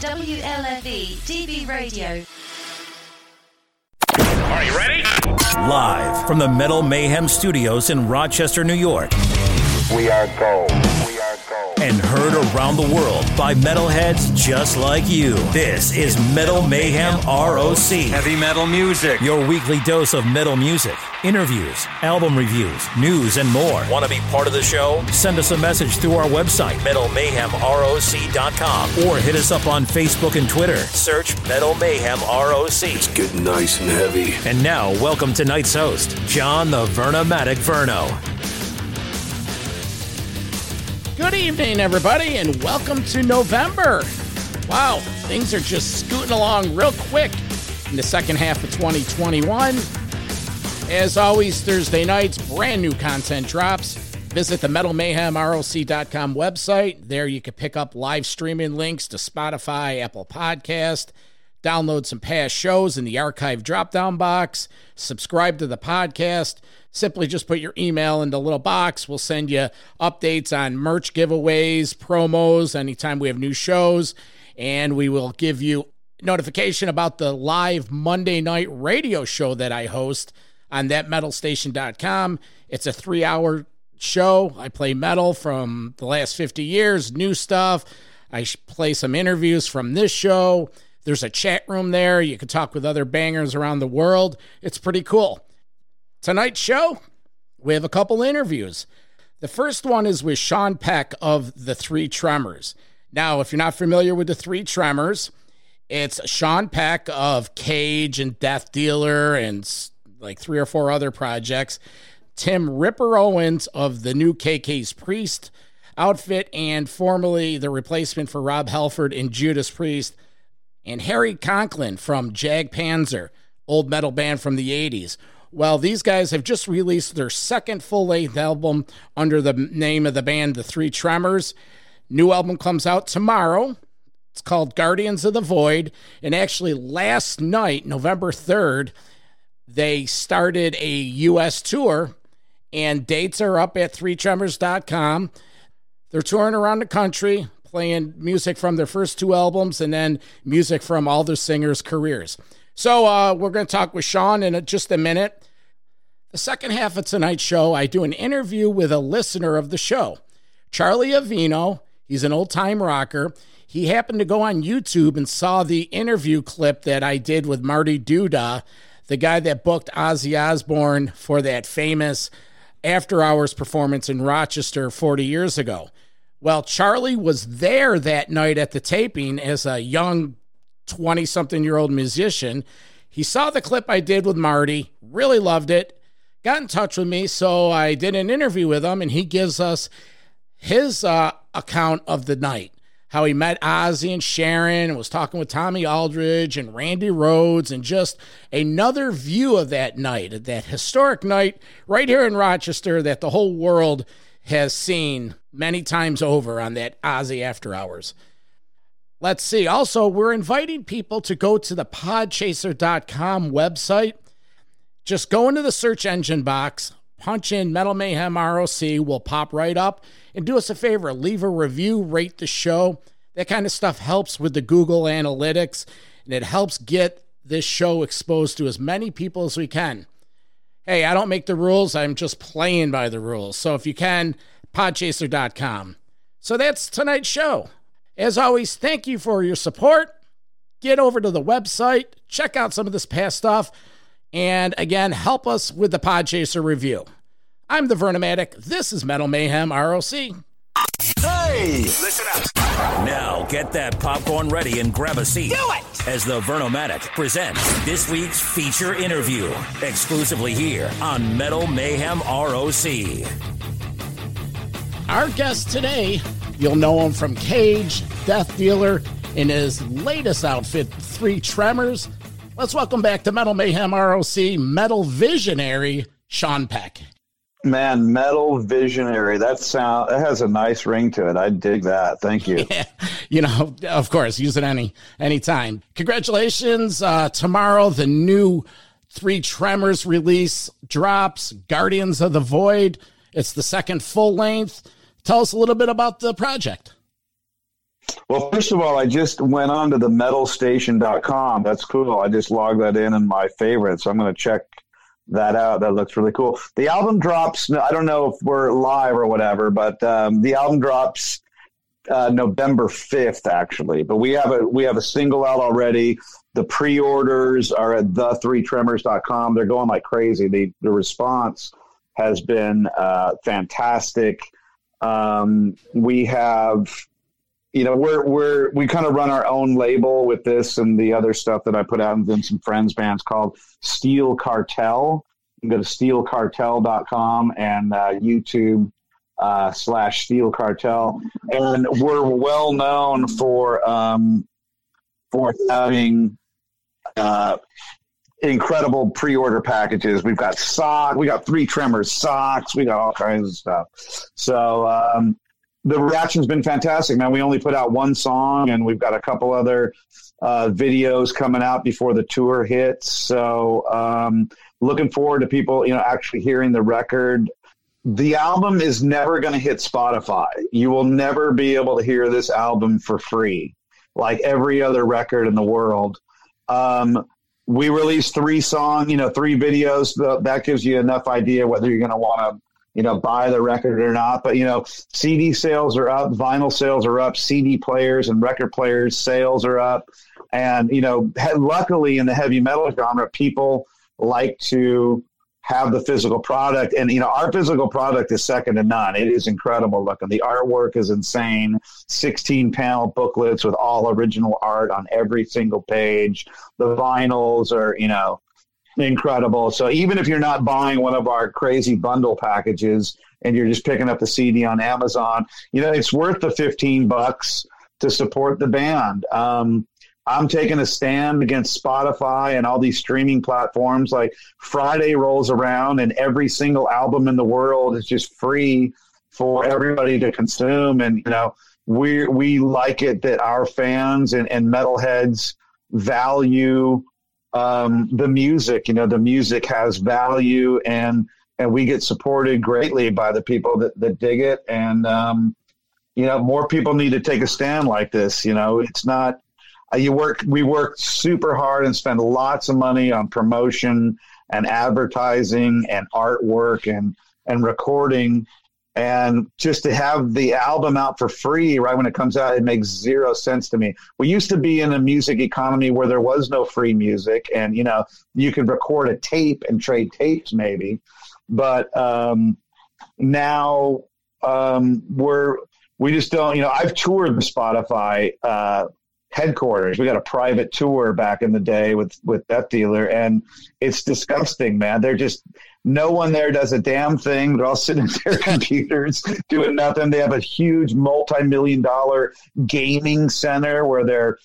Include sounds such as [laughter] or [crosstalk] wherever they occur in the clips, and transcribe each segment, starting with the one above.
WLFE DB Radio. Are you ready? Live from the Metal Mayhem Studios in Rochester, New York. We are gold. We are gold. And heard around the world by metalheads just like you. This is Metal Mayhem ROC. Heavy metal music. Your weekly dose of metal music, interviews, album reviews, news, and more. Want to be part of the show? Send us a message through our website, metalmayhemroc.com, or hit us up on Facebook and Twitter. Search Metal Mayhem ROC. It's getting nice and heavy. And now, welcome tonight's host, John the Vernomatic Verno. Good evening, everybody, and welcome to November. Wow, things are just scooting along real quick in the second half of 2021. As always, Thursday nights, brand new content drops. Visit the metalmayhemroc.com website. There you can pick up live streaming links to Spotify, Apple Podcast, download some past shows in the archive drop-down box, subscribe to the podcast. Simply just put your email in the little box. We'll send you updates on merch giveaways, promos, anytime we have new shows, and we will give you notification about the live Monday night radio show that I host on thatmetalstation.com. It's a 3-hour show. I play metal from the last 50 years, new stuff. I play some interviews from this show. There's a chat room there. You can talk with other bangers around the world. It's pretty cool. Tonight's show, we have a couple interviews. The first one is with Sean Peck of the Three Tremors. Now, if you're not familiar with the Three Tremors, it's Sean Peck of Cage and Death Dealer and like three or four other projects. Tim Ripper Owens of the new KK's Priest outfit and formerly the replacement for Rob Halford in Judas Priest. And Harry Conklin from Jag Panzer, old metal band from the 80s. Well, these guys have just released their second full length album under the name of the band, The Three Tremors. New album comes out tomorrow. It's called Guardians of the Void. And actually, last night, November 3rd, they started a U.S. tour, and dates are up at threetremors.com. They're touring around the country, playing music from their first two albums and then music from all their singers' careers. So uh, we're going to talk with Sean in just a minute. The second half of tonight's show, I do an interview with a listener of the show, Charlie Avino. He's an old time rocker. He happened to go on YouTube and saw the interview clip that I did with Marty Duda, the guy that booked Ozzy Osbourne for that famous after hours performance in Rochester 40 years ago. Well, Charlie was there that night at the taping as a young 20 something year old musician. He saw the clip I did with Marty, really loved it, got in touch with me. So I did an interview with him, and he gives us his uh, account of the night. How he met Ozzy and Sharon and was talking with Tommy Aldridge and Randy Rhoads, and just another view of that night, that historic night right here in Rochester that the whole world has seen many times over on that Ozzy After Hours. Let's see. Also, we're inviting people to go to the podchaser.com website. Just go into the search engine box, punch in Metal Mayhem ROC, will pop right up. And do us a favor, leave a review, rate the show. That kind of stuff helps with the Google Analytics, and it helps get this show exposed to as many people as we can. Hey, I don't make the rules, I'm just playing by the rules. So if you can, podchaser.com. So that's tonight's show. As always, thank you for your support. Get over to the website, check out some of this past stuff, and again, help us with the Podchaser review. I'm the Vernomatic. This is Metal Mayhem ROC. Hey! Listen up. Now get that popcorn ready and grab a seat. Do it! As the Vernomatic presents this week's feature interview, exclusively here on Metal Mayhem ROC. Our guest today, you'll know him from Cage, Death Dealer in his latest outfit, Three Tremors. Let's welcome back to Metal Mayhem ROC Metal Visionary, Sean Peck. Man, metal visionary. That sound that has a nice ring to it. I dig that. Thank you. [laughs] Yeah, you know, of course, use it any anytime. Congratulations. Uh, tomorrow the new Three Tremors release drops, Guardians of the Void. It's the second full length. Tell us a little bit about the project. Well, first of all, I just went on to the metalstation.com. That's cool. I just logged that in in my favorites. So I'm going to check that out. That looks really cool. The album drops. I don't know if we're live or whatever, but um, the album drops uh, November fifth, actually. But we have a we have a single out already. The pre-orders are at the3tremors.com. They're going like crazy. The the response has been uh, fantastic. Um, we have you know, we're we're we kind of run our own label with this and the other stuff that I put out and then some friends bands called Steel Cartel. You can go to steelcartel.com and uh, YouTube uh, slash Steel Cartel, and we're well known for um, for having uh, incredible pre-order packages. We've got sock, we got three tremors socks, we got all kinds of stuff. So um, the reaction's been fantastic, man. We only put out one song, and we've got a couple other uh, videos coming out before the tour hits. So, um, looking forward to people, you know, actually hearing the record. The album is never going to hit Spotify. You will never be able to hear this album for free, like every other record in the world. Um, we released three songs, you know, three videos. That gives you enough idea whether you're going to want to you know, buy the record or not. But, you know, CD sales are up, vinyl sales are up, CD players and record players sales are up. And, you know, luckily in the heavy metal genre, people like to have the physical product. And, you know, our physical product is second to none. It is incredible looking. The artwork is insane 16 panel booklets with all original art on every single page. The vinyls are, you know, incredible. So even if you're not buying one of our crazy bundle packages and you're just picking up the CD on Amazon, you know, it's worth the 15 bucks to support the band. Um, I'm taking a stand against Spotify and all these streaming platforms. Like Friday rolls around and every single album in the world is just free for everybody to consume. And, you know, we, we like it that our fans and, and metalheads value um, the music. You know, the music has value, and and we get supported greatly by the people that that dig it. And um, you know, more people need to take a stand like this. You know, it's not you work. We work super hard and spend lots of money on promotion and advertising and artwork and and recording and just to have the album out for free right when it comes out it makes zero sense to me we used to be in a music economy where there was no free music and you know you could record a tape and trade tapes maybe but um, now um, we're we just don't you know i've toured spotify uh, headquarters. We got a private tour back in the day with with Death Dealer, and it's disgusting, man. They're just no one there does a damn thing. They're all sitting [laughs] at their computers doing nothing. They have a huge multi-million dollar gaming center where their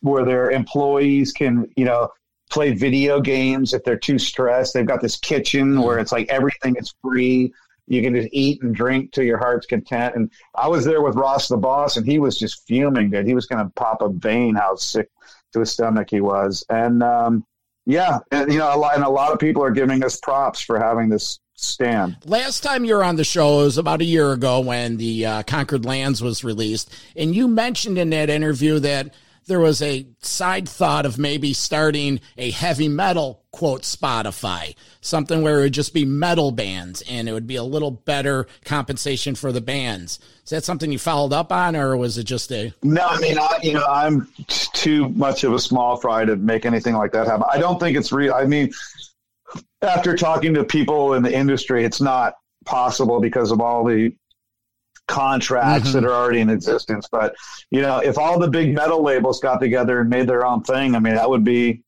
where their employees can, you know, play video games if they're too stressed. They've got this kitchen where it's like everything is free. You can just eat and drink to your heart's content. And I was there with Ross the boss, and he was just fuming that he was going to pop a vein. How sick to his stomach he was, and um, yeah, and you know, a lot, and a lot of people are giving us props for having this stand. Last time you were on the show was about a year ago when the uh, Conquered Lands was released, and you mentioned in that interview that there was a side thought of maybe starting a heavy metal quote Spotify, something where it would just be metal bands and it would be a little better compensation for the bands. Is that something you followed up on, or was it just a? No, I mean, I, you know, I'm too much of a small fry to make anything like that happen. I don't think it's real. I mean, after talking to people in the industry, it's not possible because of all the contracts mm-hmm. that are already in existence. But you know, if all the big metal labels got together and made their own thing, I mean, that would be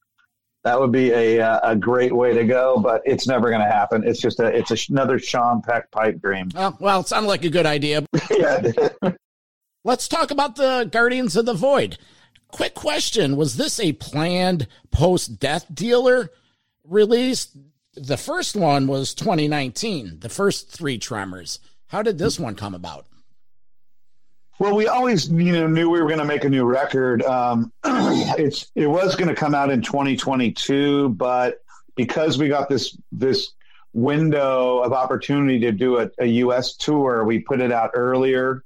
that would be a a great way to go. But it's never going to happen. It's just a it's a, another Sean Peck pipe dream. Well, well, it sounded like a good idea. [laughs] yeah. Let's talk about the Guardians of the Void. Quick question Was this a planned post death dealer release? The first one was 2019, the first three Tremors. How did this one come about? Well, we always, you know, knew we were going to make a new record. Um, [clears throat] it's it was going to come out in 2022, but because we got this this window of opportunity to do a, a U.S. tour, we put it out earlier.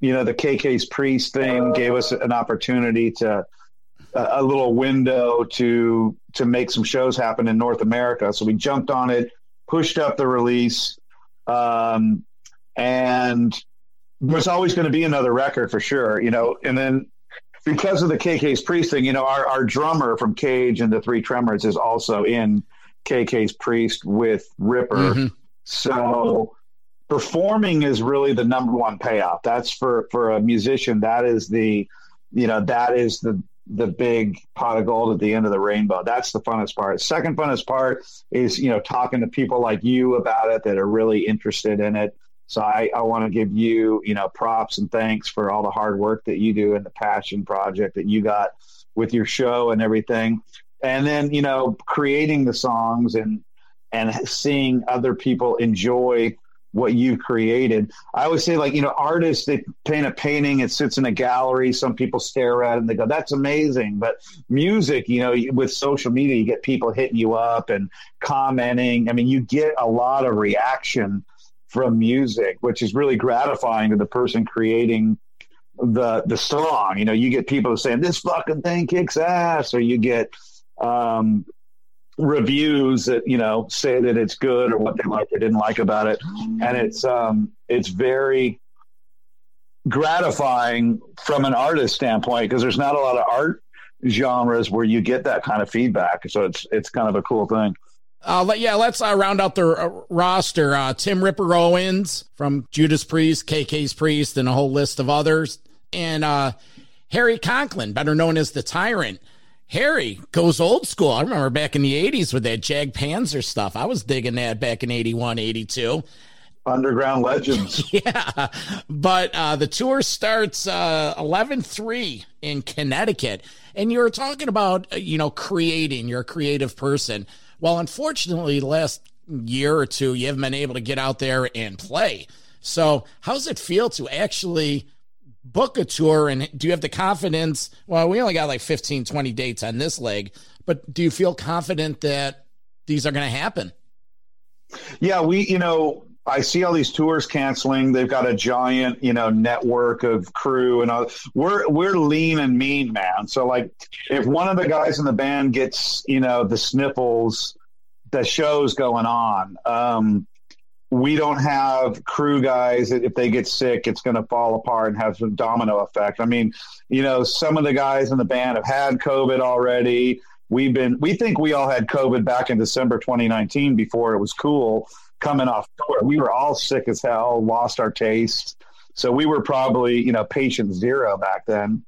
You know, the KK's Priest thing gave us an opportunity to a, a little window to to make some shows happen in North America. So we jumped on it, pushed up the release, um, and there's always going to be another record for sure, you know. And then because of the KK's Priest thing, you know, our, our drummer from Cage and the Three Tremors is also in KK's Priest with Ripper. Mm-hmm. So performing is really the number one payoff. That's for for a musician. That is the you know that is the the big pot of gold at the end of the rainbow. That's the funnest part. Second funnest part is you know talking to people like you about it that are really interested in it. So I, I want to give you, you know, props and thanks for all the hard work that you do and the passion project that you got with your show and everything. And then, you know, creating the songs and and seeing other people enjoy what you created. I always say, like, you know, artists, they paint a painting, it sits in a gallery, some people stare at it and they go, that's amazing. But music, you know, with social media, you get people hitting you up and commenting. I mean, you get a lot of reaction from music, which is really gratifying to the person creating the the song. You know, you get people saying this fucking thing kicks ass, or you get um, reviews that you know say that it's good or what they like or didn't like about it, and it's um, it's very gratifying from an artist standpoint because there's not a lot of art genres where you get that kind of feedback. So it's it's kind of a cool thing. Uh, let, yeah, let's uh, round out the uh, roster. Uh, Tim Ripper Owens from Judas Priest, KK's Priest, and a whole list of others. And uh, Harry Conklin, better known as the Tyrant. Harry goes old school. I remember back in the 80s with that Jag Panzer stuff. I was digging that back in 81, 82. Underground Legends. [laughs] yeah. But uh, the tour starts 11 uh, 3 in Connecticut. And you were talking about, you know, creating. You're a creative person. Well, unfortunately, the last year or two, you haven't been able to get out there and play. So, how does it feel to actually book a tour? And do you have the confidence? Well, we only got like 15, 20 dates on this leg, but do you feel confident that these are going to happen? Yeah, we, you know, I see all these tours canceling. They've got a giant, you know, network of crew and all. We're we're lean and mean, man. So like, if one of the guys in the band gets, you know, the sniffles, the show's going on. Um, we don't have crew guys. If they get sick, it's going to fall apart and have some domino effect. I mean, you know, some of the guys in the band have had COVID already. We've been, we think we all had COVID back in December 2019 before it was cool coming off tour. We were all sick as hell, lost our taste. So we were probably, you know, patient zero back then.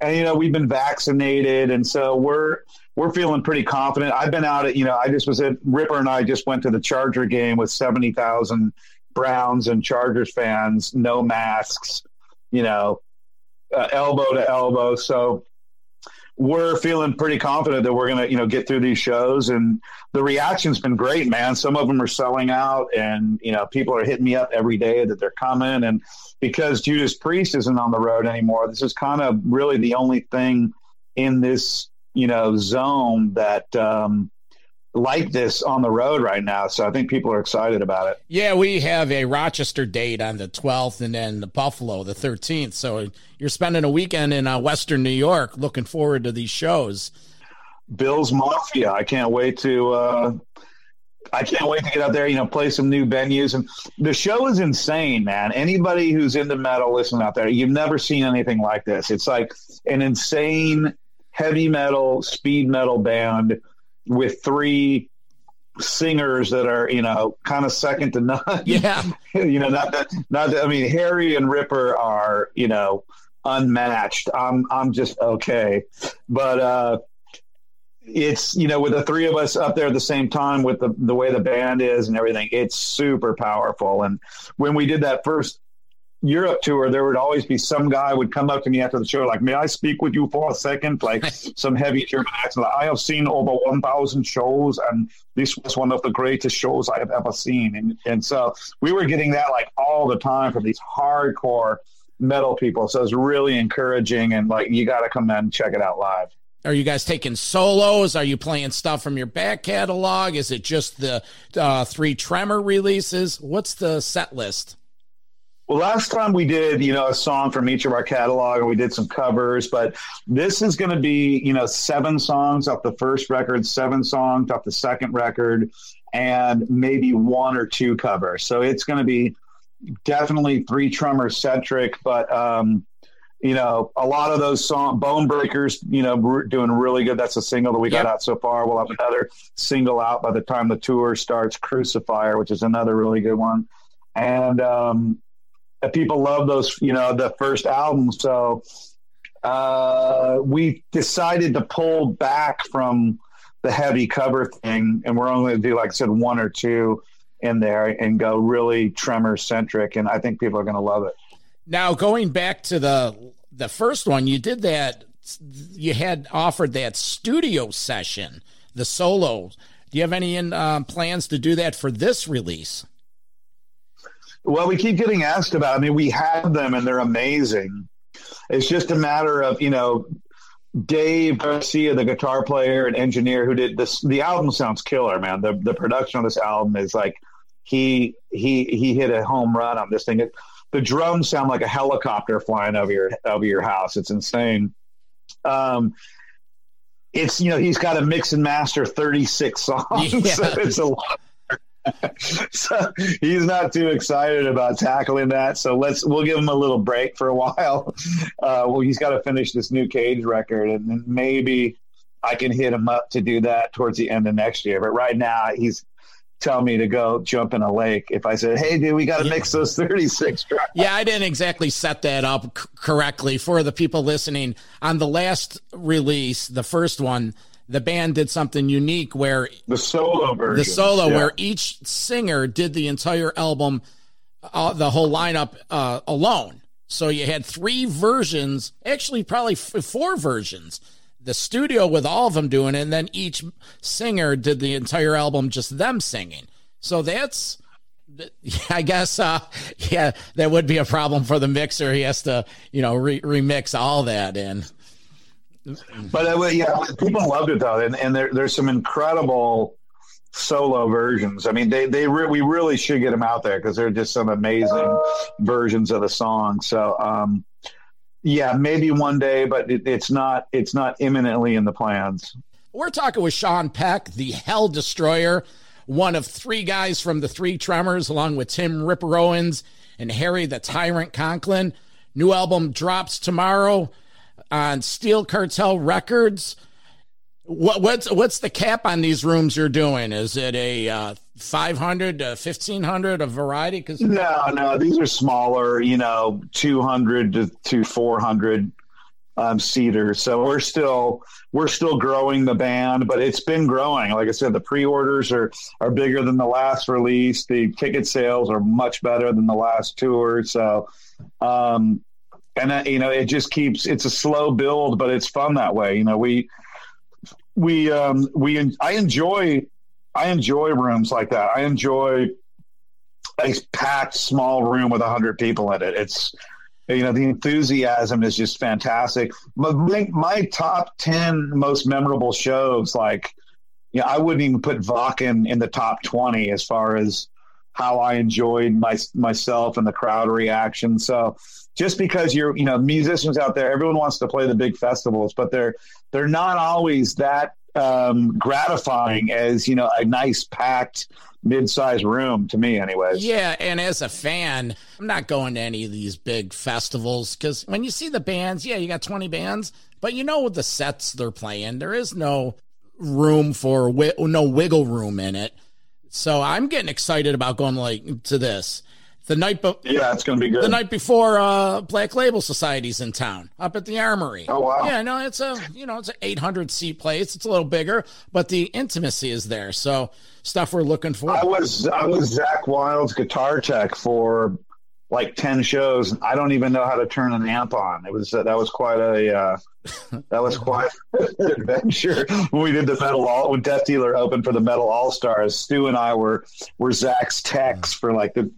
And you know, we've been vaccinated and so we're we're feeling pretty confident. I've been out at, you know, I just was at Ripper and I just went to the Charger game with 70,000 Browns and Chargers fans, no masks, you know, uh, elbow to elbow. So we're feeling pretty confident that we're going to, you know, get through these shows. And the reaction's been great, man. Some of them are selling out, and you know, people are hitting me up every day that they're coming. And because Judas Priest isn't on the road anymore, this is kind of really the only thing in this, you know, zone that um, like this on the road right now. So I think people are excited about it. Yeah, we have a Rochester date on the 12th and then the Buffalo the 13th. So you're spending a weekend in uh, Western New York looking forward to these shows. Bill's Mafia. I can't wait to uh, I can't wait to get out there, you know, play some new venues. And the show is insane, man. Anybody who's into metal, listen out there. You've never seen anything like this. It's like an insane heavy metal, speed metal band with three singers that are you know kind of second to none. Yeah, [laughs] you know not that not that, I mean Harry and Ripper are you know unmatched. I'm I'm just okay, but uh, it's you know with the three of us up there at the same time with the the way the band is and everything, it's super powerful. And when we did that first Europe tour, there would always be some guy would come up to me after the show, like, "May I speak with you for a second? Like [laughs] some heavy German accent. Like, I have seen over one thousand shows, and this was one of the greatest shows I have ever seen. And and so we were getting that like all the time from these hardcore metal people. So it's really encouraging, and like you got to come in and check it out live. Are you guys taking solos? Are you playing stuff from your back catalog? Is it just the uh, three Tremor releases? What's the set list? Well, last time we did, you know, a song from each of our catalog, and we did some covers. But this is going to be, you know, seven songs off the first record, seven songs off the second record, and maybe one or two covers. So it's going to be definitely three Tremor centric, but um, you know, a lot of those song Bone Breakers, you know, we're doing really good. That's a single that we got out so far. We'll have another single out by the time the tour starts, Crucifier, which is another really good one. And um, people love those, you know, the first album. So uh, we decided to pull back from the heavy cover thing, and we're only going to do, like I said, one or two in there and go really tremor centric. And I think people are going to love it. Now, going back to the the first one, you did that. You had offered that studio session, the solo. Do you have any in, uh, plans to do that for this release? Well, we keep getting asked about. I mean, we have them and they're amazing. It's just a matter of you know, Dave Garcia, the guitar player and engineer who did this. The album sounds killer, man. The the production on this album is like he he he hit a home run on this thing. It, the drums sound like a helicopter flying over your over your house. It's insane. Um, it's you know he's got to mix and master 36 [laughs] songs. Yeah. so it's a lot [laughs] so he's not too excited about tackling that. So let's we'll give him a little break for a while. [laughs] Uh, well, he's got to finish this new Cage record, and then maybe I can hit him up to do that towards the end of next year. But right now, he's telling me to go jump in a lake. If I said, "Hey, dude, we got to yeah. mix those 36 [laughs] tracks." Yeah, I didn't exactly set that up c- correctly for the people listening. On the last release, the first one the band did something unique where the solo version, the solo yeah. where each singer did the entire album, uh, the whole lineup uh, alone. So you had three versions, actually probably f- four versions. The studio with all of them doing it, and then each singer did the entire album just them singing. So that's [laughs] I guess, uh, yeah, that would be a problem for the mixer. He has to, you know, re- remix all that in. But uh, yeah, people loved it though, and, and there, there's some incredible solo versions. I mean, they they re- we really should get them out there because they're just some amazing versions of the song. So, um, yeah, maybe one day, but it, it's not it's not imminently in the plans. We're talking with Sean Peck, the Hell Destroyer, one of three guys from the Three Tremors, along with Tim Ripper Owens and Harry the Tyrant Conklin. New album drops tomorrow on Steel Cartel Records. What, what's what's the cap on these rooms you're doing? Is it a uh, 500 to 1500 a variety? Because no, no, these are smaller. You know, 200 to, to 400 um, seaters. So we're still we're still growing the band, but it's been growing. Like I said, the pre-orders are are bigger than the last release. The ticket sales are much better than the last tour. So um, and uh, you know it just keeps it's a slow build but it's fun that way. You know we we um we i enjoy i enjoy rooms like that. I enjoy a packed small room with 100 people in it. It's you know the enthusiasm is just fantastic. My, my top 10 most memorable shows like you know, I wouldn't even put Wacken in the top 20 as far as how I enjoyed my myself and the crowd reaction. So just because you're you know musicians out there everyone wants to play the big festivals but they're they're not always that um, gratifying as you know a nice packed mid-sized room to me anyways. Yeah and as a fan i'm not going to any of these big festivals because when you see the bands yeah you got 20 bands but you know the sets they're playing. There is no room for no wiggle room in it. So i'm getting excited about going like to this the night, be- yeah, it's going to be good. The night before, uh, Black Label Society's in town, up at the Armory. Oh wow! Yeah, no, it's a you know it's an 800 seat place. It's a little bigger, but the intimacy is there. So stuff we're looking for. I was I was Zakk Wylde's guitar tech for like 10 shows. I don't even know how to turn an amp on. It was, that was quite a, uh, that was quite [laughs] an adventure when we did the metal all when Death Dealer opened for the metal all stars. Stu and I were, were Zakk's techs for like the,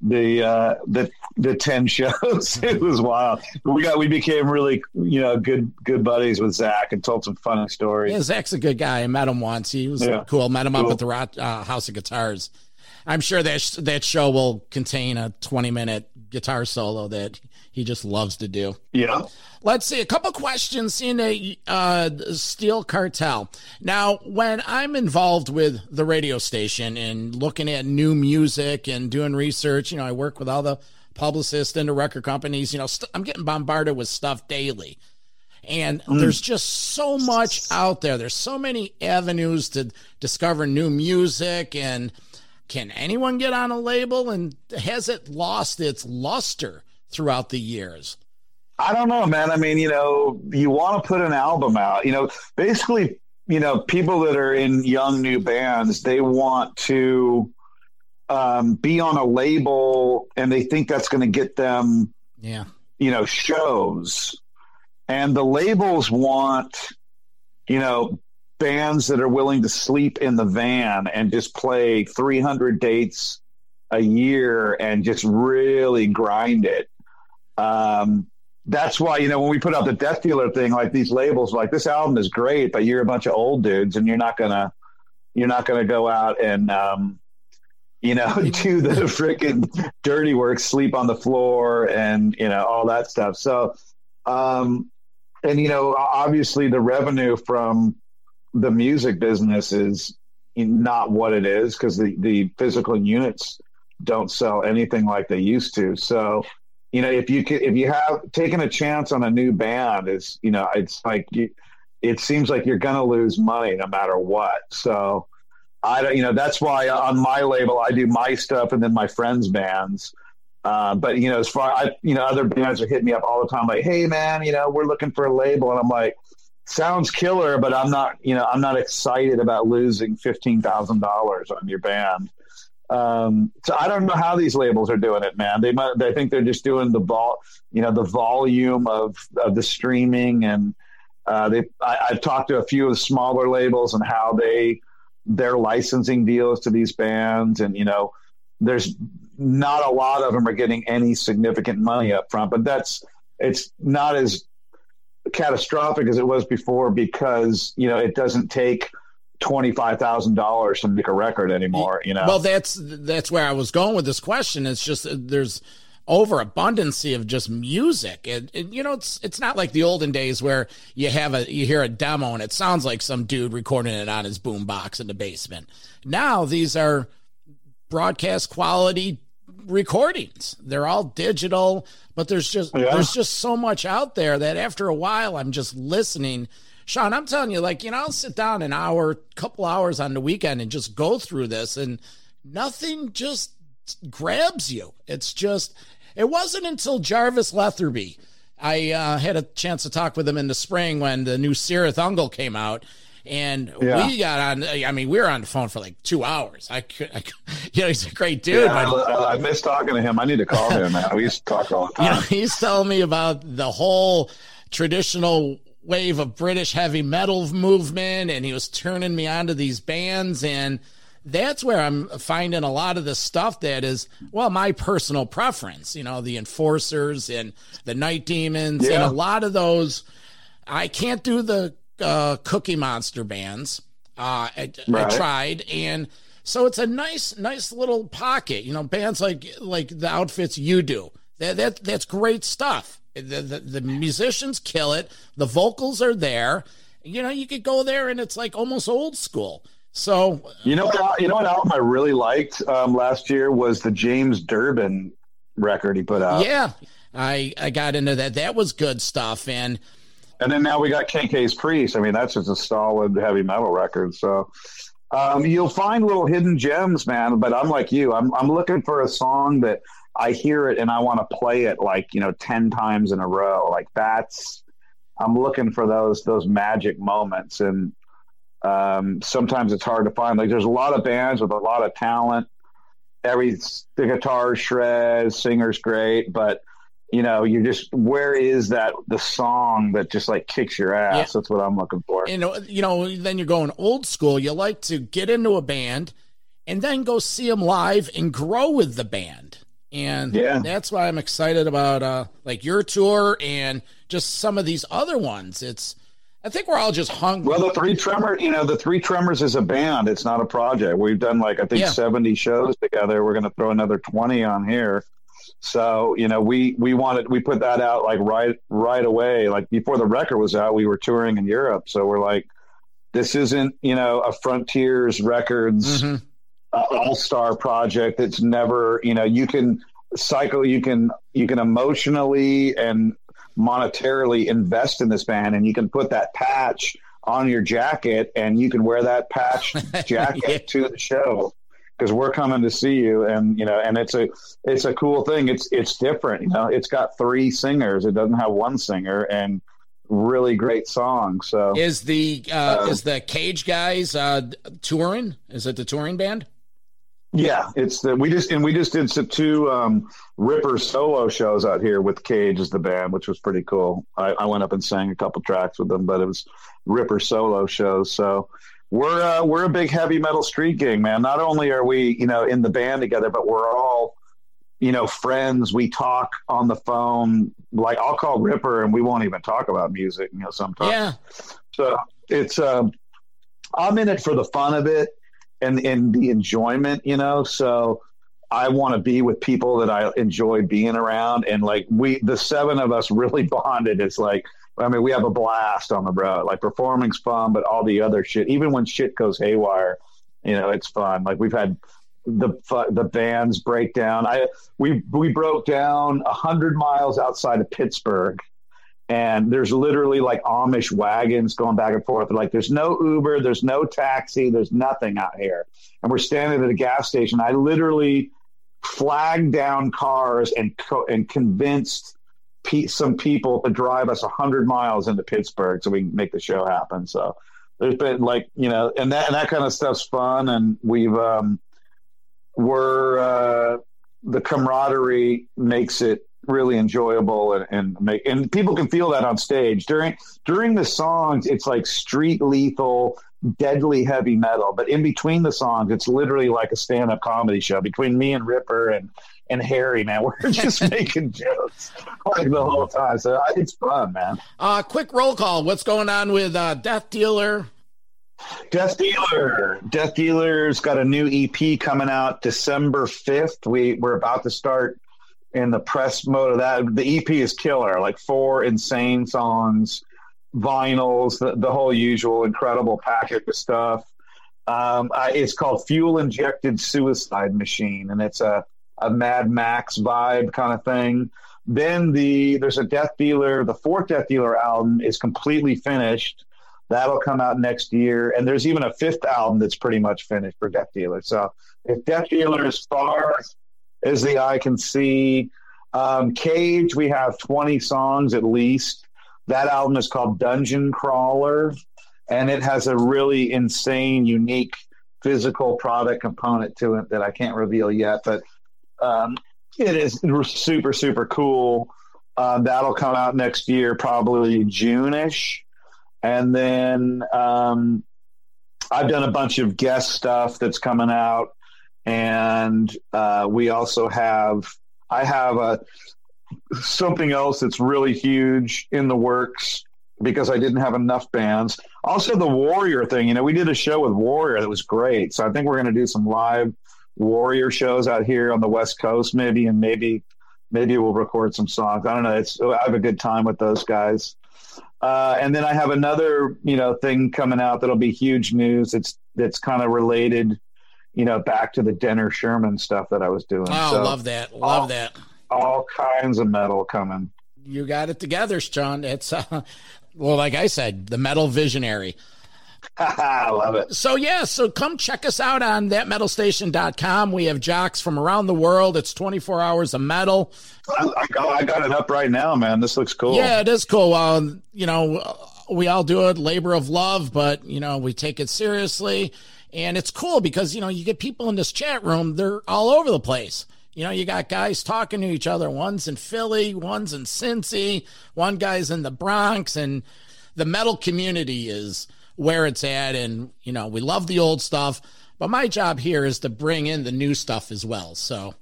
the, uh, the, the 10 [laughs] shows. [laughs] it was wild. We got, we became really, you know, good, good buddies with Zakk and told some funny stories. Yeah, Zakk's a good guy. I met him once. He was yeah. cool. Met him cool. up at the uh, House of Guitars. I'm sure that sh- that show will contain a 20 minute guitar solo that he just loves to do. Yeah. Let's see a couple questions in a uh, Steel Cartel. Now, when I'm involved with the radio station and looking at new music and doing research, you know, I work with all the publicists and the record companies. You know, i st- I'm getting bombarded with stuff daily. And mm. there's just so much out there. There's so many avenues to discover new music and can anyone get on a label and has it lost its luster throughout the years? I don't know, man. I mean, you know, you want to put an album out, you know, basically, you know, people that are in young new bands, they want to um, be on a label and they think that's going to get them, yeah, you know, shows. And the labels want, you know, bands that are willing to sleep in the van and just play 300 dates a year and just really grind it. Um, that's why, you know, when we put out the Death Dealer thing, like these labels, like this album is great, but you're a bunch of old dudes and you're not gonna, you're not gonna go out and, um, you know, [laughs] do the [laughs] freaking dirty work, sleep on the floor and, you know, all that stuff. So, um, and, you know, obviously the revenue from the music business is not what it is because the, the physical units don't sell anything like they used to. So, you know, if you can, if you have taken a chance on a new band, is you know, it's like you, it seems like you're to lose money no matter what. So, I don't, you know, that's why on my label I do my stuff and then my friends' bands. Uh, but you know, as far I, you know, other bands are hitting me up all the time, like, "Hey, man, you know, we're looking for a label," and I'm like, sounds killer, but I'm not, you know, I'm not excited about losing fifteen thousand dollars on your band. Um, so I don't know how these labels are doing it, man. They might, they think they're just doing the vol, you know, the volume of of the streaming, and uh, they. I, I've talked to a few of the smaller labels and how they their licensing deals to these bands, and you know, there's not a lot of them are getting any significant money up front, but that's it's not as catastrophic as it was before because you know it doesn't take twenty five thousand dollars to make a record anymore. You know. Well, that's that's where I was going with this question. It's just there's overabundancy of just music and, and, you know it's it's not like the olden days where you have a you hear a demo and it sounds like some dude recording it on his boombox in the basement now these are broadcast quality recordings. They're all digital, but there's just yeah. there's just so much out there that after a while I'm just listening. Sean, I'm telling you, like, you know, I'll sit down an hour, couple hours on the weekend and just go through this and nothing just grabs you. It's just it wasn't until Jarvis Leatherby I uh, had a chance to talk with him in the spring when the new Cirith Ungol came out, and yeah. we got on. I mean, we were on the phone for like two hours. I could, I could [laughs] you know, he's a great dude. Yeah, but, I, I miss talking to him. I need to call him. Man. We used to talk all the [laughs] time. You know, he's telling me about the whole traditional wave of British heavy metal movement, and he was turning me onto these bands and that's where I'm finding a lot of the stuff that is, well, my personal preference, you know, the enforcers and the night demons yeah. and a lot of those. I can't do the uh, Cookie Monster bands. Uh, I, right. I tried, and so it's a nice, nice little pocket. You know, bands like like the outfits you do. That, that that's great stuff. The, the, the musicians kill it. The vocals are there. You know, you could go there, and it's like almost old school. So you know, you know what album I really liked um, last year was the James Durbin record he put out. Yeah, I I got into that. That was good stuff, and and then now we got KK's Priest. I mean, that's just a solid heavy metal record. So um, you'll find little hidden gems, man. But I'm like you. I'm I'm looking for a song that I hear it and I want to play it like you know ten times in a row. Like that's I'm looking for those those magic moments, and um, sometimes it's hard to find. Like there's a lot of bands with a lot of talent, every the guitar shreds, singer's great, but you know, you're just where is that the song that just like kicks your ass? Yeah. That's what I'm looking for. And you know, then you're going old school. You like to get into a band and then go see them live and grow with the band. And yeah. that's why I'm excited about uh like your tour and just some of these other ones. It's I think we're all just hungry. Well, the Three Tremors, you know, the Three Tremors is a band. It's not a project. We've done like I think yeah. 70 shows together. We're going to throw another 20 on here. So you know, we we wanted we put that out like right right away. Like before the record was out, we were touring in Europe. So we're like, this isn't you know a Frontiers Records mm-hmm. uh, all star project. It's never you know you can cycle you can you can emotionally and monetarily invest in this band and you can put that patch on your jacket and you can wear that patch [laughs] jacket yeah. to the show because we're coming to see you and you know and it's a it's a cool thing. It's it's different you know. It's got three singers. It doesn't have one singer and really great song so. Is the uh, uh, is the cage guys uh touring? Is it the touring band? Yeah it's the we just and we just did some two um ripper solo shows out here with cage as the band which was pretty cool. I, I went up and sang a couple tracks with them but it was ripper solo shows so we're uh, we're a big heavy metal street gang, man. Not only are we, you know, in the band together, but we're all, you know, friends. We talk on the phone. Like I'll call Ripper, and we won't even talk about music. You know, sometimes. Yeah. So it's um, I'm in it for the fun of it and and the enjoyment. You know, so I want to be with people that I enjoy being around, and like we, the seven of us, really [laughs] bonded. It's like I mean, we have a blast on the road. Like performing's fun, but all the other shit, even when shit goes haywire, you know, it's fun. Like we've had the the bands break down. I we we broke down hundred miles outside of Pittsburgh, and there's literally like Amish wagons going back and forth. Like there's no Uber, there's no taxi, there's nothing out here, and we're standing at a gas station. I literally flagged down cars and co- and convinced some people to drive us 100 miles into Pittsburgh so we can make the show happen. So there's been like, you know, and that, and that kind of stuff's fun. And we've, um, we're, uh, the camaraderie makes it really enjoyable and, and make, and people can feel that on stage during, during the songs. It's like street lethal, deadly heavy metal, but in between the songs, it's literally like a stand up comedy show between me and Ripper and, and Harry, man. [laughs] We're just [laughs] making jokes like the whole time. So it's fun, man. Uh, quick roll call. What's going on with uh, Death Dealer? Death Dealer. Death Dealer's got a new EP coming out December 5th. We, we're about to start in the press mode of that. The EP is killer, like four insane songs, vinyls, the, the whole usual incredible package of stuff. Um, I, it's called Fuel Injected Suicide Machine, and it's a a Mad Max vibe kind of thing. Then the there's a Death Dealer. The fourth Death Dealer album is completely finished. That'll come out next year, and there's even a fifth album that's pretty much finished for Death Dealer. So if Death Dealer is far as the eye can see, um, Cage we have 20 songs at least. That album is called Dungeon Crawler, and it has a really insane, unique physical product component to it that I can't reveal yet, but um, it is super super cool. Uh, that'll come out next year, probably June-ish, and then um, I've done a bunch of guest stuff that's coming out, and uh, we also have I have a something else that's really huge in the works because I didn't have enough bands. Also, the Warrior thing. You know, we did a show with Warrior that was great, so I think we're going to do some live warrior shows out here on the West Coast, maybe, and maybe maybe we'll record some songs. I don't know. It's I have a good time with those guys. Uh, and then I have another, you know, thing coming out that'll be huge news. It's it's kind of related, you know, back to the Denner Shermann stuff that I was doing. Oh, so love that, love all, that. All kinds of metal coming. You got it together, John. It's uh, well, like I said, the metal visionary. [laughs] I love it. So, yeah, so come check us out on thatmetalstation.com. We have jocks from around the world. It's 24 hours of metal. I, I, got, I got it up right now, man. This looks cool. Yeah, it is cool. Um, you know, we all do it, labor of love, but, you know, we take it seriously. And it's cool because, you know, you get people in this chat room, they're all over the place. You know, you got guys talking to each other. One's in Philly, one's in Cincy, one guy's in the Bronx, and the metal community is where it's at. And, you know, we love the old stuff, but my job here is to bring in the new stuff as well. So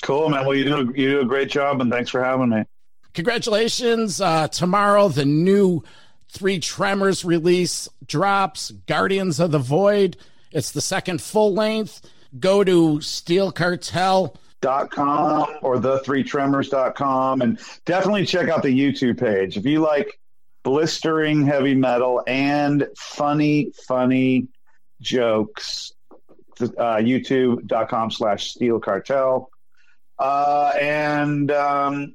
cool, man. Well, you do, you do a great job, and thanks for having me. Congratulations. Uh, tomorrow, the new Three Tremors release drops Guardians of the Void. It's the second full length. Go to Steel Cartel com or the three tremors.com and definitely check out the YouTube page. If you like blistering heavy metal and funny, funny jokes. Uh, YouTube.com slash Steel Cartel. Uh, and um,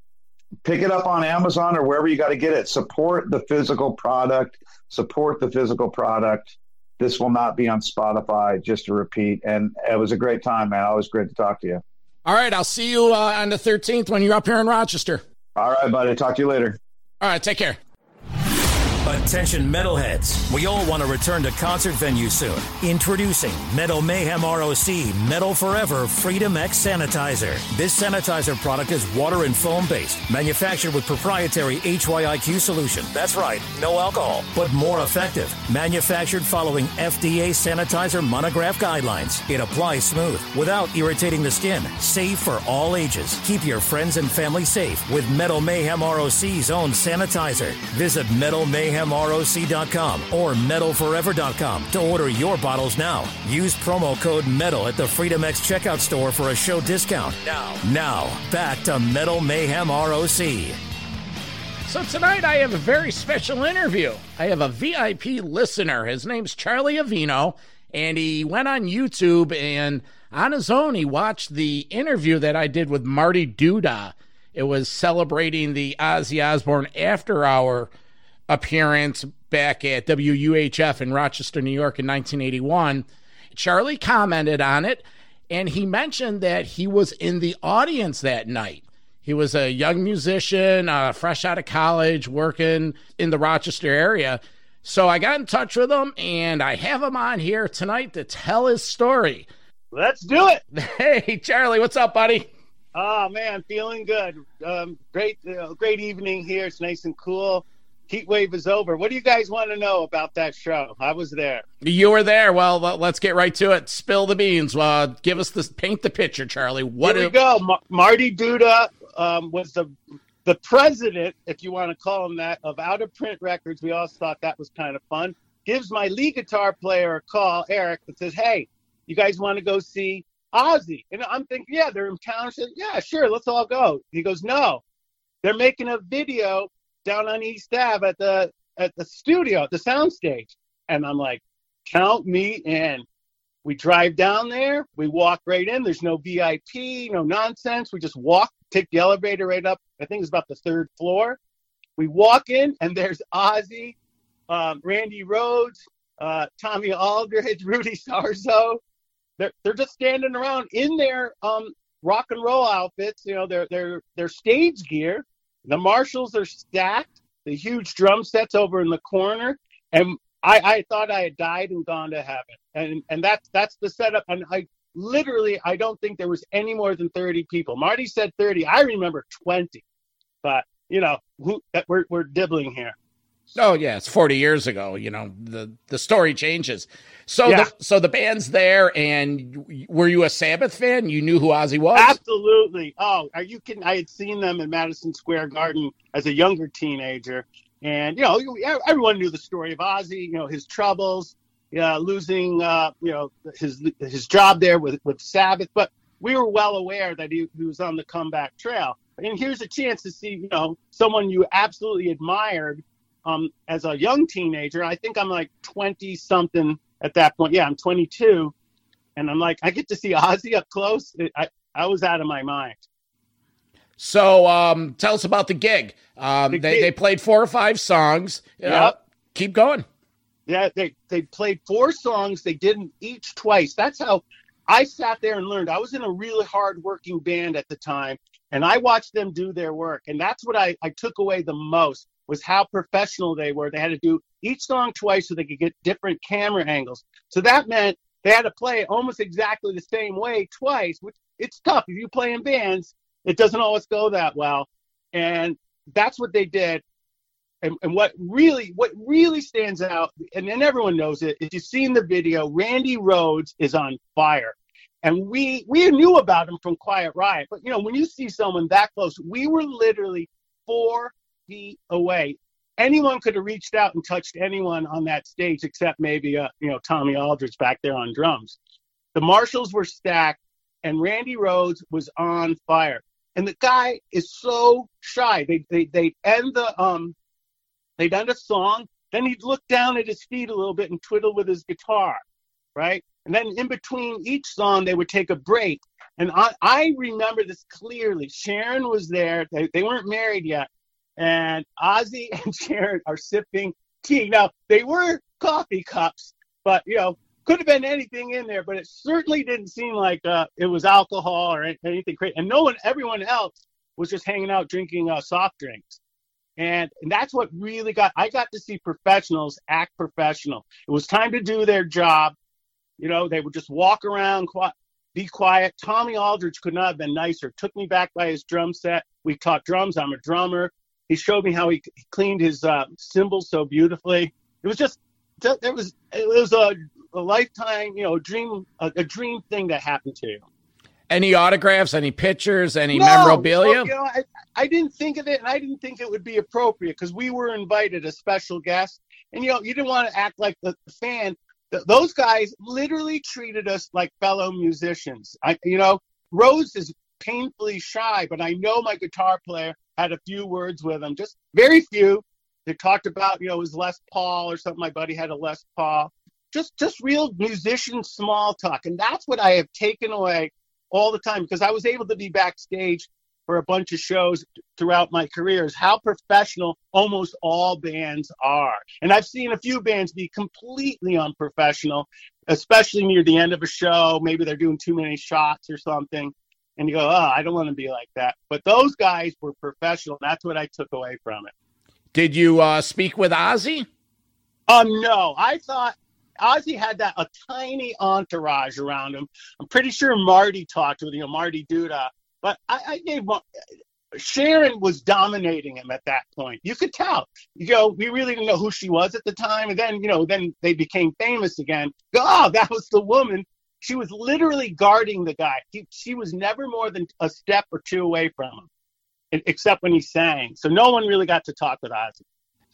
pick it up on Amazon or wherever you got to get it. Support the physical product. Support the physical product. This will not be on Spotify, just to repeat. And it was a great time, man. Always great to talk to you. All right. I'll see you uh, on the 13th when you're up here in Rochester. All right, buddy. Talk to you later. All right. Take care. Attention metalheads. We all want to return to concert venues soon. Introducing Metal Mayhem ROC Metal Forever Freedom X Sanitizer. This sanitizer product is water and foam based, manufactured with proprietary HYIQ solution. That's right, no alcohol, but more effective. Manufactured following FDA sanitizer monograph guidelines. It applies smooth without irritating the skin. Safe for all ages. Keep your friends and family safe with Metal Mayhem ROC's own sanitizer. Visit Metal Mayhem mayhemroc.com or metalforever.com to order your bottles now. Use promo code METAL at the Freedom X checkout store for a show discount. Now, now, back to Metal Mayhem ROC. So tonight I have a very special interview. I have a VIP listener. His name's Charlie Avino, and he went on YouTube and on his own he watched the interview that I did with Marty Duda. It was celebrating the Ozzy Osbourne After Hour appearance back at WUHF in Rochester, New York in 1981. Charlie commented on it and he mentioned that he was in the audience that night. He was a young musician, uh, fresh out of college, working in the Rochester area. So I got in touch with him and I have him on here tonight to tell his story. Let's do it. [laughs] Hey, Charlie, what's up, buddy? Oh man, feeling good. Um, great, uh, great evening here. It's nice and cool heat wave is over. What do you guys want to know about that show? I was there. You were there. Well, let's get right to it. Spill the beans. Uh, give us the paint the picture, Charlie. What? Here we go. Ma- Marty Duda um, was the the president, if you want to call him that, of Out of Print Records. We all thought that was kind of fun. Gives my lead guitar player a call, Eric, that says, "Hey, you guys want to go see Ozzy?" And I'm thinking, "Yeah, they're in town." I said, "Yeah, sure, let's all go." He goes, "No, they're making a video down on East Ave at the at the studio, at the soundstage. And I'm like, count me in. We drive down there, we walk right in. There's no VIP, no nonsense. We just walk, take the elevator right up. I think it's about the third floor. We walk in, and there's Ozzy, um, Randy Rhoads, uh, Tommy Aldridge, [laughs] Rudy Sarzo. They're they're just standing around in their um, rock and roll outfits, you know, their their their stage gear, the Marshalls are stacked, the huge drum sets over in the corner, and I, I thought I had died and gone to heaven. And and that's that's the setup. And I literally I don't think there was any more than 30 people. Marty said 30. I remember 20. But you know, who, we're we're dibbling here. Oh yeah, it's 40 years ago. You know, the the story changes. So yeah. the, so the band's there, and were you a Sabbath fan? You knew who Ozzy was? Absolutely. Oh, are you kidding? I had seen them in Madison Square Garden as a younger teenager, and you know, everyone knew the story of Ozzy. You know, his troubles, uh, losing, uh, you know, his his job there with with Sabbath, but we were well aware that he, he was on the comeback trail. And here's a chance to see, you know, someone you absolutely admired um, as a young teenager. I think I'm like 20 something at that point. Yeah, I'm 22, and I'm like, I get to see Ozzy up close. It, I I was out of my mind. So, um, tell us about the gig. Um, the they gig. they played four or five songs. Uh, keep going. Yeah, they they played four songs. They did them each twice. That's how I sat there and learned. I was in a really hard working band at the time, and I watched them do their work. And that's what I, I took away the most was how professional they were. They had to do each song twice so they could get different camera angles. So that meant they had to play almost exactly the same way twice, which it's tough. If you play in bands, it doesn't always go that well. And that's what they did. And, and what really what really stands out, and then everyone knows it, if you've seen the video, Randy Rhoads is on fire. And we we knew about him from Quiet Riot. But you know, when you see someone that close, we were literally four away. Anyone could have reached out and touched anyone on that stage except maybe uh, you know Tommy Aldridge back there on drums. The Marshalls were stacked, and Randy Rhoads was on fire. And the guy is so shy. They they they end the um they'd end a song, then he'd look down at his feet a little bit and twiddle with his guitar, right? And then in between each song, they would take a break. And I, I remember this clearly. Sharon was there. They, they weren't married yet. And Ozzy [laughs] and Sharon are sipping tea. Now, they were coffee cups, but, you know, could have been anything in there, but it certainly didn't seem like uh, it was alcohol or anything crazy. And no one, everyone else was just hanging out drinking uh, soft drinks. And, and that's what really got, I got to see professionals act professional. It was time to do their job. You know, they would just walk around, be quiet. Tommy Aldridge could not have been nicer. Took me back by his drum set. We taught drums. I'm a drummer. He showed me how he, he cleaned his uh, cymbals so beautifully. It was just, it was, it was a, a lifetime, you know, dream, a, a dream thing that happened to you. Any autographs, any pictures, any no, memorabilia? you know, I, I didn't think of it, and I didn't think it would be appropriate because we were invited as special guests, and you know, you didn't want to act like the fan those guys literally treated us like fellow musicians. I, you know, Rose is painfully shy, but I know my guitar player had a few words with him, just very few. They talked about, you know, his Les Paul or something. My buddy had a Les Paul. Just, just real musician small talk, and that's what I have taken away all the time because I was able to be backstage for a bunch of shows throughout my career is how professional almost all bands are. And I've seen a few bands be completely unprofessional, especially near the end of a show. Maybe they're doing too many shots or something. And you go, oh, I don't want to be like that. But those guys were professional. That's what I took away from it. Did you uh, speak with Ozzy? Um, no. I thought Ozzy had that a tiny entourage around him. I'm pretty sure Marty talked with you know Marty Duda but I, I gave Sharon was dominating him at that point. You could tell. You go, we really didn't know who she was at the time, and then you know, then they became famous again. Oh, that was the woman. She was literally guarding the guy. He, she was never more than a step or two away from him, except when he sang. So no one really got to talk with Ozzy.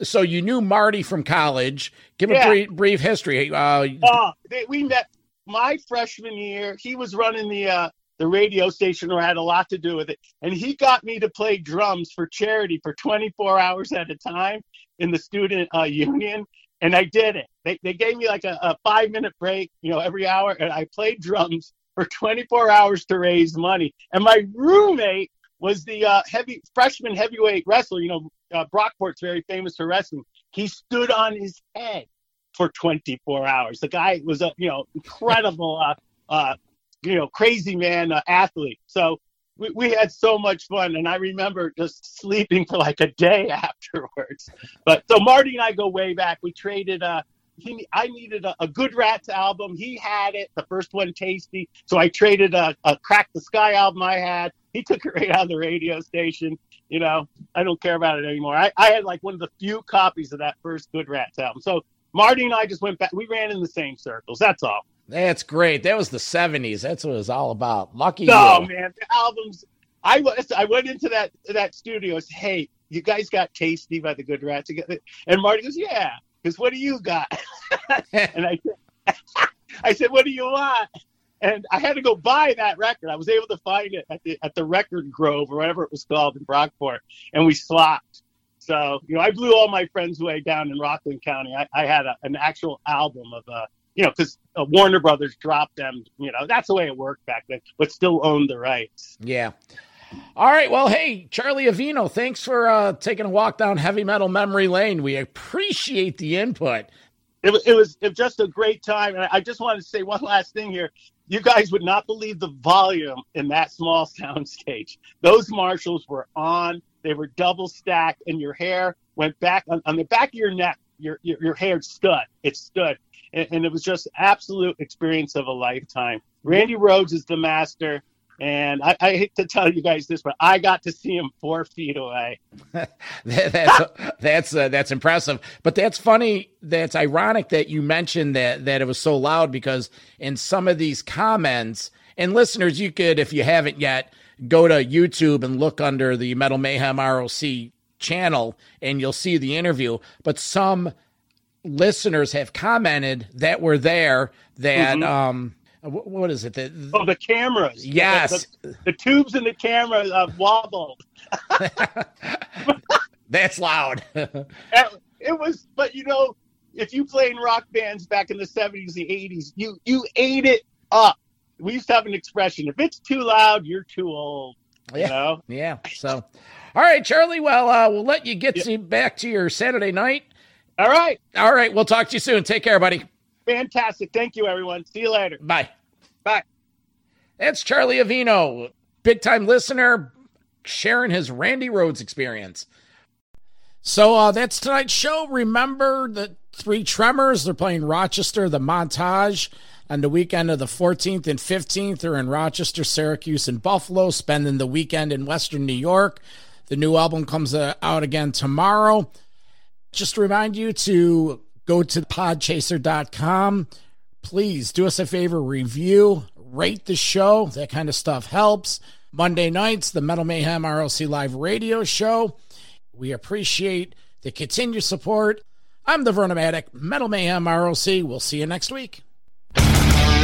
So you knew Marty from college. Give yeah. a brief, brief history. Uh, uh, they, we met my freshman year. He was running the uh, the radio station or had a lot to do with it. And he got me to play drums for charity for 24 hours at a time in the student uh, union. And I did it. They, they gave me like a, a five minute break, you know, every hour. And I played drums for 24 hours to raise money. And my roommate was the uh, heavy freshman heavyweight wrestler. You know, uh, Brockport's very famous for wrestling. He stood on his head for 24 hours. The guy was a you know incredible [laughs] uh, uh, you know, crazy man uh, athlete. So we, we had so much fun, and I remember just sleeping for like a day [laughs] afterwards. But so Marty and I go way back. We traded. Uh, he, I needed a, a Good Rats album. He had it, the first one, Tasty. So I traded a, a Crack the Sky album I had. He took it [laughs] right out of the radio station. You know, I don't care about it anymore. I, I had like one of the few copies of that first Good Rats album. So Marty and I just went back. We ran in the same circles. That's all. That's great. That was the '70s. That's what it was all about. Lucky no, you. man. The albums. I was. I went into that that studio. Said, hey, you guys got Tasty by the Good Rats together? And Marty goes, yeah. Because what do you got? [laughs] and I said, [laughs] I said, what do you want? And I had to go buy that record. I was able to find it at the at the Record Grove or whatever it was called in Brockport, and we slopped. So you know, I blew all my friends away down in Rockland County. I, I had a, an actual album of uh, you know, because uh, Warner Brothers dropped them. You know, that's the way it worked back then, but still owned the rights. Yeah. All right. Well, hey, Charlie Avino, thanks for uh, taking a walk down heavy metal memory lane. We appreciate the input. It, it, was, it just a great time. And I just wanted to say one last thing here. You guys would not believe the volume in that small [laughs] sound stage. Those Marshalls were on, they were double stacked, and your hair went back on, on the back of your neck your your, your hair stood. It stood, and, it was just absolute experience of a lifetime. Randy Rhoads is the master. And I, I, hate to tell you guys this, but I got to see him four feet away. [laughs] that's that's uh, that's impressive. But that's funny. That's ironic that you mentioned that that it was so loud because in some of these comments, and listeners, you could, if you haven't yet, go to YouTube and look under the Metal Mayhem ROC channel, and you'll see the interview. But some listeners have commented that were there that. Mm-hmm. um what is it? The, oh, the cameras. Yes. The, the, the tubes in the camera uh, wobbled. [laughs] That's loud. [laughs] it was, but you know, if you play in rock bands back in the 70s, the 80s, you, you ate it up. We used to have an expression if it's too loud, you're too old. You yeah. know? Yeah. So, all right, Charlie. Well, uh, we'll let you get yeah. back to your Saturday night. All right. All right. We'll talk to you soon. Take care, buddy. Fantastic. Thank you, everyone. See you later. Bye. Bye. That's Charlie Avino, big time listener, sharing his Randy Rhoads experience. So uh, that's tonight's show. Remember the three tremors. They're playing Rochester, the montage on the weekend of the 14th and 15th. They're in Rochester, Syracuse, and Buffalo, spending the weekend in Western New York. The new album comes uh, out again tomorrow. Just to remind you to go to podchaser.com. Please do us a favor, review, rate the show. That kind of stuff helps. Monday nights, the Metal Mayhem ROC Live radio show. We appreciate the continued support. I'm the Vernomatic, Metal Mayhem ROC. We'll see you next week.